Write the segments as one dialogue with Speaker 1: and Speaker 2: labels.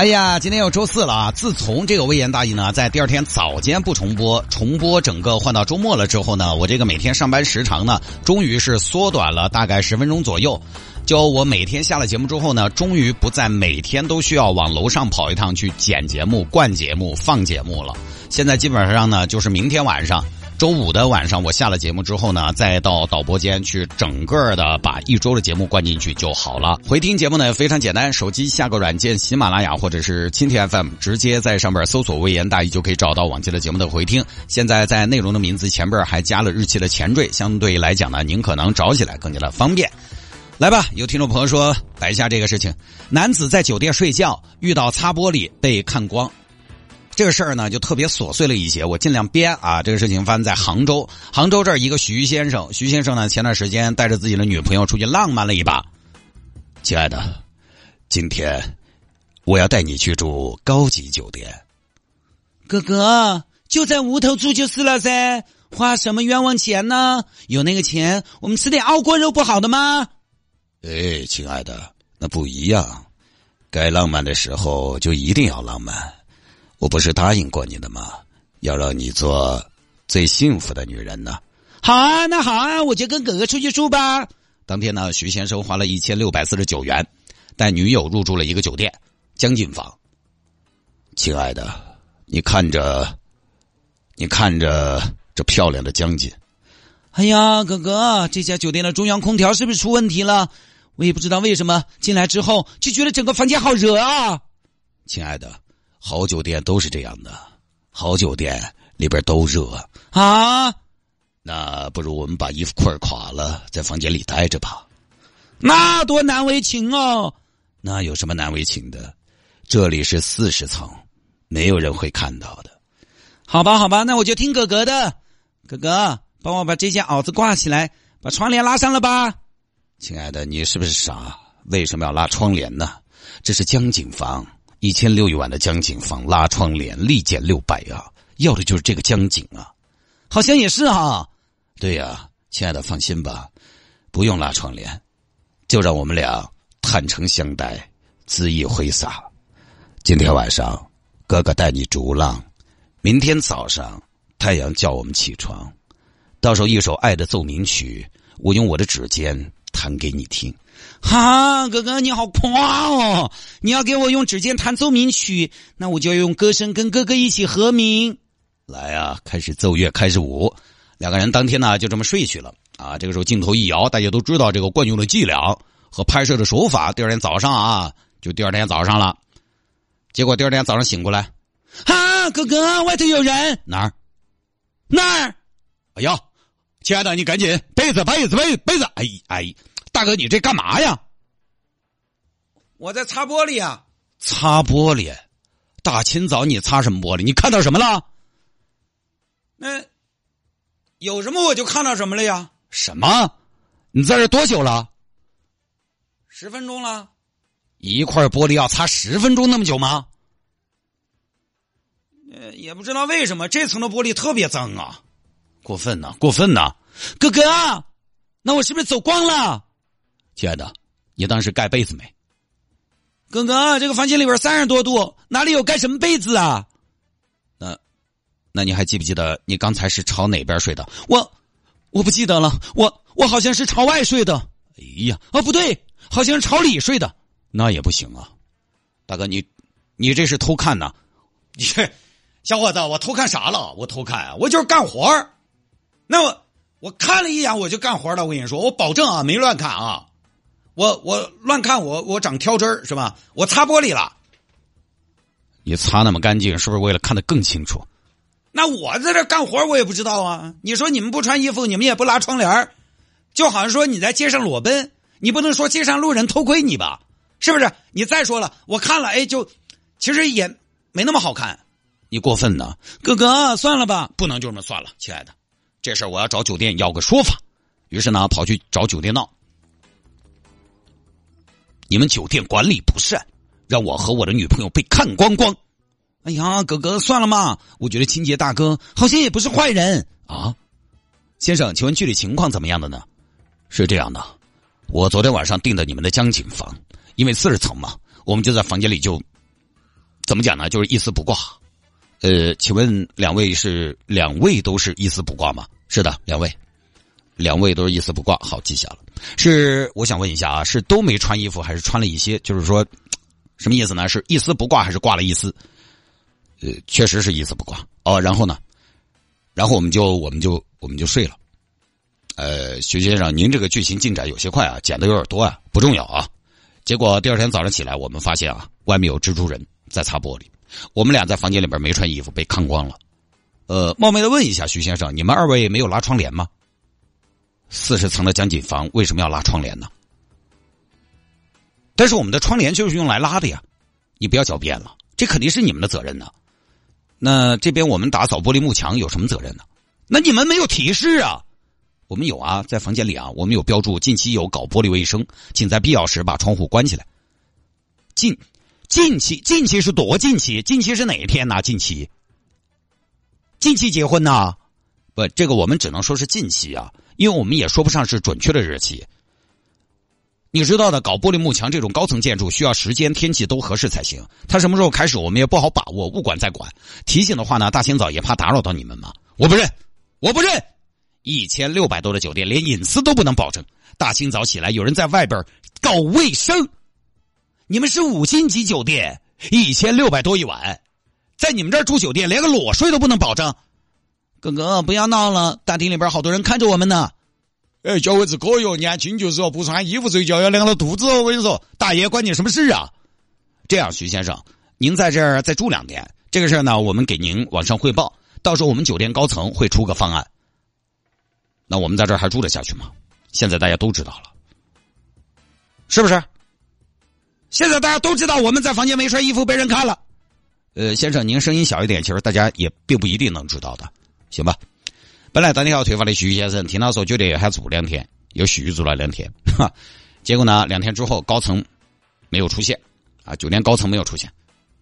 Speaker 1: 哎呀，今天又周四了啊！自从这个微言大义呢，在第二天早间不重播，重播整个换到周末了之后呢，我这个每天上班时长呢，终于是缩短了大概十分钟左右。就我每天下了节目之后呢，终于不再每天都需要往楼上跑一趟去剪节目、灌节目、放节目了。现在基本上呢，就是明天晚上。周五的晚上，我下了节目之后呢，再到导播间去整个的把一周的节目灌进去就好了。回听节目呢非常简单，手机下个软件喜马拉雅或者是蜻蜓 FM，直接在上边搜索“微言大义”就可以找到往期的节目的回听。现在在内容的名字前边还加了日期的前缀，相对来讲呢，您可能找起来更加的方便。来吧，有听众朋友说摆一下这个事情：男子在酒店睡觉遇到擦玻璃被看光。这个事儿呢，就特别琐碎了一些，我尽量编啊。这个事情发生在杭州，杭州这儿一个徐先生，徐先生呢前段时间带着自己的女朋友出去浪漫了一把。亲爱的，今天我要带你去住高级酒店。哥哥，就在屋头住就是了噻，花什么冤枉钱呢？有那个钱，我们吃点熬锅肉不好的吗？哎，亲爱的，那不一样，该浪漫的时候就一定要浪漫。我不是答应过你的吗？要让你做最幸福的女人呢。好啊，那好啊，我就跟哥哥出去住吧。当天呢，徐先生花了一千六百四十九元，带女友入住了一个酒店江景房。亲爱的，你看着，你看着这漂亮的江景。哎呀，哥哥，这家酒店的中央空调是不是出问题了？我也不知道为什么进来之后就觉得整个房间好热啊。亲爱的。好酒店都是这样的，好酒店里边都热啊。那不如我们把衣服裤儿垮了，在房间里待着吧。那多难为情哦。那有什么难为情的？这里是四十层，没有人会看到的。好吧，好吧，那我就听哥哥的。哥哥，帮我把这件袄子挂起来，把窗帘拉上了吧。亲爱的，你是不是傻？为什么要拉窗帘呢？这是江景房。一千六一晚的江景房拉窗帘，立减六百啊！要的就是这个江景啊，好像也是哈。对呀，亲爱的，放心吧，不用拉窗帘，就让我们俩坦诚相待，恣意挥洒。今天晚上，哥哥带你逐浪，明天早上太阳叫我们起床，到时候一首爱的奏鸣曲，我用我的指尖弹给你听。哈，哥哥你好夸哦！你要给我用指尖弹奏鸣曲，那我就要用歌声跟哥哥一起和鸣。来啊，开始奏乐，开始舞。两个人当天呢就这么睡去了啊。这个时候镜头一摇，大家都知道这个惯用的伎俩和拍摄的手法。第二天早上啊，就第二天早上了。结果第二天早上醒过来，哈，哥哥外头有人哪儿？那儿？哎呀，亲爱的，你赶紧被子被子被被子，哎哎。大哥，你这干嘛呀？我在擦玻璃啊！擦玻璃，大清早你擦什么玻璃？你看到什么了？那有什么我就看到什么了呀？什么？你在这多久了？十分钟了。一块玻璃要擦十分钟那么久吗？呃，也不知道为什么这层的玻璃特别脏啊！过分呐，过分呐！哥哥，那我是不是走光了？亲爱的，你当时盖被子没？哥哥，这个房间里边三十多度，哪里有盖什么被子啊？那，那你还记不记得你刚才是朝哪边睡的？我，我不记得了。我，我好像是朝外睡的。哎呀，啊不对，好像是朝里睡的。那也不行啊，大哥，你，你这是偷看呢？你，小伙子，我偷看啥了？我偷看啊，我就是干活那我，我看了一眼我就干活了。我跟你说，我保证啊，没乱看啊。我我乱看我我长挑针是吧？我擦玻璃了，你擦那么干净，是不是为了看得更清楚？那我在这干活，我也不知道啊。你说你们不穿衣服，你们也不拉窗帘就好像说你在街上裸奔，你不能说街上路人偷窥你吧？是不是？你再说了，我看了，哎，就其实也没那么好看。你过分呢，哥哥，算了吧，不能就这么算了，亲爱的，这事儿我要找酒店要个说法。于是呢，跑去找酒店闹。你们酒店管理不善，让我和我的女朋友被看光光。哎呀，哥哥，算了嘛！我觉得清洁大哥好像也不是坏人啊。先生，请问具体情况怎么样的呢？是这样的，我昨天晚上订的你们的江景房，因为四十层嘛，我们就在房间里就怎么讲呢？就是一丝不挂。呃，请问两位是两位都是一丝不挂吗？是的，两位，两位都是一丝不挂。好，记下了。是，我想问一下啊，是都没穿衣服，还是穿了一些？就是说，什么意思呢？是一丝不挂，还是挂了一丝？呃，确实是一丝不挂。哦，然后呢？然后我们就我们就我们就睡了。呃，徐先生，您这个剧情进展有些快啊，剪的有点多啊，不重要啊。结果第二天早上起来，我们发现啊，外面有蜘蛛人在擦玻璃。我们俩在房间里边没穿衣服，被看光了。呃，冒昧的问一下，徐先生，你们二位没有拉窗帘吗？四十层的江景房为什么要拉窗帘呢？但是我们的窗帘就是用来拉的呀，你不要狡辩了，这肯定是你们的责任呢。那这边我们打扫玻璃幕墙有什么责任呢？那你们没有提示啊？我们有啊，在房间里啊，我们有标注近期有搞玻璃卫生，请在必要时把窗户关起来。近近期近期是多近期？近期是哪一天呢？近期近期结婚呢？不，这个我们只能说是近期啊。因为我们也说不上是准确的日期，你知道的，搞玻璃幕墙这种高层建筑需要时间、天气都合适才行。它什么时候开始，我们也不好把握。物管在管，提醒的话呢，大清早也怕打扰到你们嘛。我不认，我不认。一千六百多的酒店，连隐私都不能保证。大清早起来，有人在外边搞卫生，你们是五星级酒店，一千六百多一晚，在你们这儿住酒店，连个裸睡都不能保证。哥哥，不要闹了！大厅里边好多人看着我们呢。哎，小伙子，可以哦，年轻就是哦，不穿衣服睡觉要凉了肚子哦。我跟你说，大爷关你什么事啊？这样，徐先生，您在这儿再住两天，这个事儿呢，我们给您往上汇报，到时候我们酒店高层会出个方案。那我们在这儿还住得下去吗？现在大家都知道了，是不是？现在大家都知道我们在房间没穿衣服被人看了。呃，先生，您声音小一点，其实大家也并不一定能知道的。行吧，本来当天要退房的徐先生听到说酒店还住两天，又续住了两天，哈，结果呢，两天之后高层没有出现，啊，酒店高层没有出现，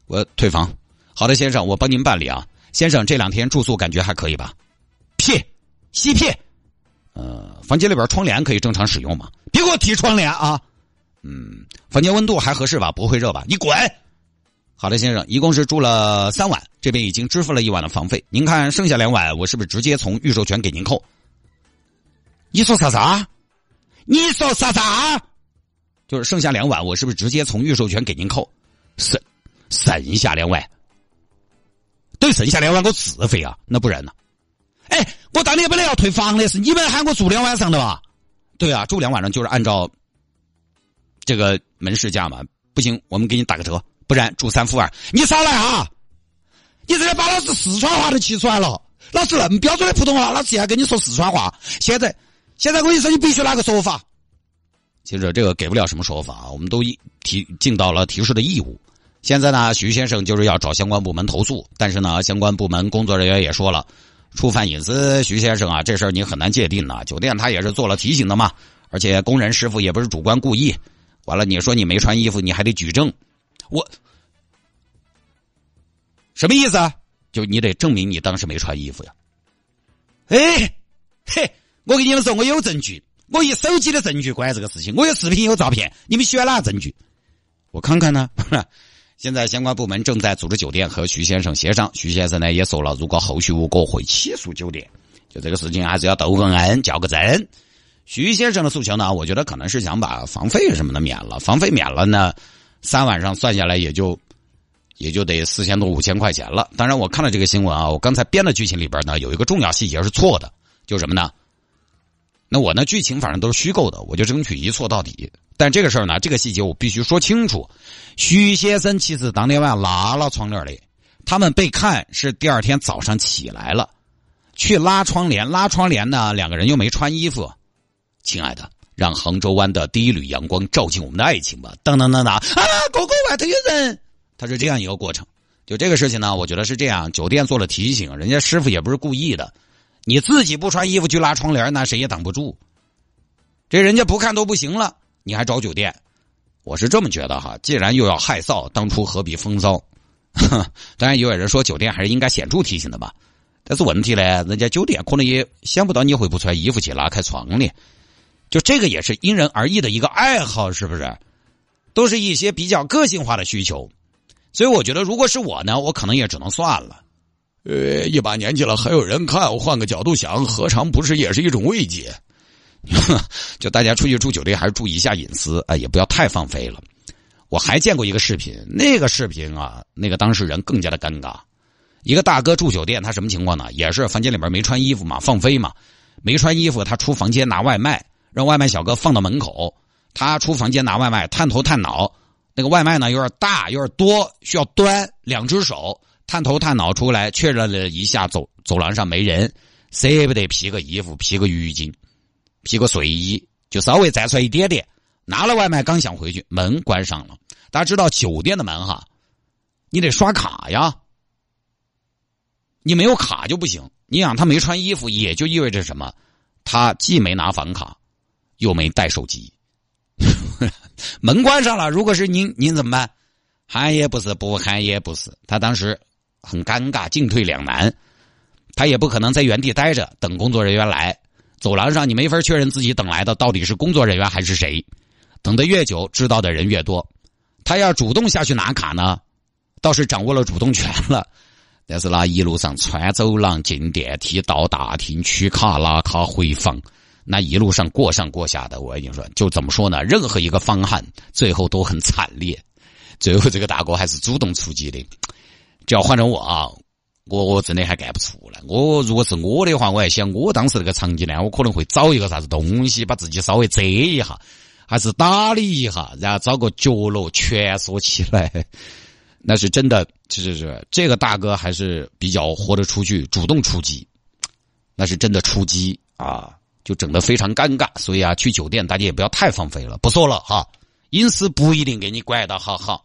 Speaker 1: 我退房。好的，先生，我帮您办理啊。先生，这两天住宿感觉还可以吧？屁，吸屁。呃，房间里边窗帘可以正常使用吗？别给我提窗帘啊。嗯，房间温度还合适吧？不会热吧？你滚。好的，先生，一共是住了三晚，这边已经支付了一晚的房费。您看剩下两晚，我是不是直接从预授权给您扣？你说啥啥？你说啥啥？就是剩下两晚，我是不是直接从预授权给您扣？剩剩下两晚，等剩下两晚我自费啊？那不然呢？哎，我当年本来要退房的，是你们喊我住两晚上的吧？对啊，住两晚上就是按照这个门市价嘛。不行，我们给你打个折。不然住三负二，你少来啊！你这把老子四川话都气出来了，老子那么标准的普通话，老子还跟你说四川话。现在，现在我跟你说，你必须拿个说法。其实这个给不了什么说法啊，我们都提尽到了提示的义务。现在呢，徐先生就是要找相关部门投诉，但是呢，相关部门工作人员也说了，触犯隐私，徐先生啊，这事儿你很难界定呐。酒店他也是做了提醒的嘛，而且工人师傅也不是主观故意。完了，你说你没穿衣服，你还得举证。我什么意思啊？就你得证明你当时没穿衣服呀！哎，嘿，我跟你们说，我有证据，我有手机的证据关于这个事情，我有视频有照片，你们需要哪个证据？我看看呢。现在相关部门正在组织酒店和徐先生协商，徐先生呢也说了，如果后续无果会起诉酒店。就这个事情还是要斗个恩，较个真。徐先生的诉求呢，我觉得可能是想把房费什么的免了，房费免了呢。三晚上算下来也就，也就得四千多五千块钱了。当然，我看了这个新闻啊，我刚才编的剧情里边呢有一个重要细节是错的，就什么呢？那我呢剧情反正都是虚构的，我就争取一错到底。但这个事儿呢，这个细节我必须说清楚。徐先生妻子当天晚上拉了窗帘的，他们被看是第二天早上起来了，去拉窗帘，拉窗帘呢，两个人又没穿衣服，亲爱的。让杭州湾的第一缕阳光照进我们的爱情吧！当当当当啊！狗狗外头有人，他是这样一个过程。就这个事情呢，我觉得是这样。酒店做了提醒，人家师傅也不是故意的。你自己不穿衣服去拉窗帘，那谁也挡不住。这人家不看都不行了，你还找酒店？我是这么觉得哈，既然又要害臊，当初何必风骚？当然，有人说酒店还是应该显著提醒的吧。但是问题呢，人家酒店可能也想不到你会不穿衣服去拉开窗帘，就这个也是因人而异的一个爱好，是不是？都是一些比较个性化的需求，所以我觉得，如果是我呢，我可能也只能算了。呃，一把年纪了还有人看，我换个角度想，何尝不是也是一种慰藉？就大家出去住酒店还是注意一下隐私啊，也不要太放飞了。我还见过一个视频，那个视频啊，那个当事人更加的尴尬。一个大哥住酒店，他什么情况呢？也是房间里边没穿衣服嘛，放飞嘛，没穿衣服，他出房间拿外卖，让外卖小哥放到门口，他出房间拿外卖，探头探脑，那个外卖呢有点大，有点多，需要端，两只手探头探脑出来，确认了一下走走廊上没人，舍不得披个衣服，披个浴巾，披个睡衣，就稍微站出来一点点，拿了外卖刚想回去，门关上了。大家知道酒店的门哈，你得刷卡呀。你没有卡就不行。你想他没穿衣服，也就意味着什么？他既没拿房卡，又没带手机。门关上了，如果是您，您怎么办？喊也不是，不喊也不是。他当时很尴尬，进退两难。他也不可能在原地待着等工作人员来。走廊上你没法确认自己等来的到底是工作人员还是谁。等的越久，知道的人越多。他要主动下去拿卡呢，倒是掌握了主动权了。但是那一路上穿走廊、进电梯、到大厅取卡、拿卡回房，那一路上过上过下的，我跟你说，就怎么说呢？任何一个方案最后都很惨烈。最后这个大哥还是主动出击的。只要换成我啊，我我真的还干不出来。我如果是我的话，我还想我当时那个场景呢，我可能会找一个啥子东西把自己稍微遮一下，还是打理一下，然后找个角落蜷缩起来。那是真的，是是这个大哥还是比较活得出去，主动出击，那是真的出击啊，就整得非常尴尬。所以啊，去酒店大家也不要太放飞了。不说了哈，隐私不一定给你管得好好。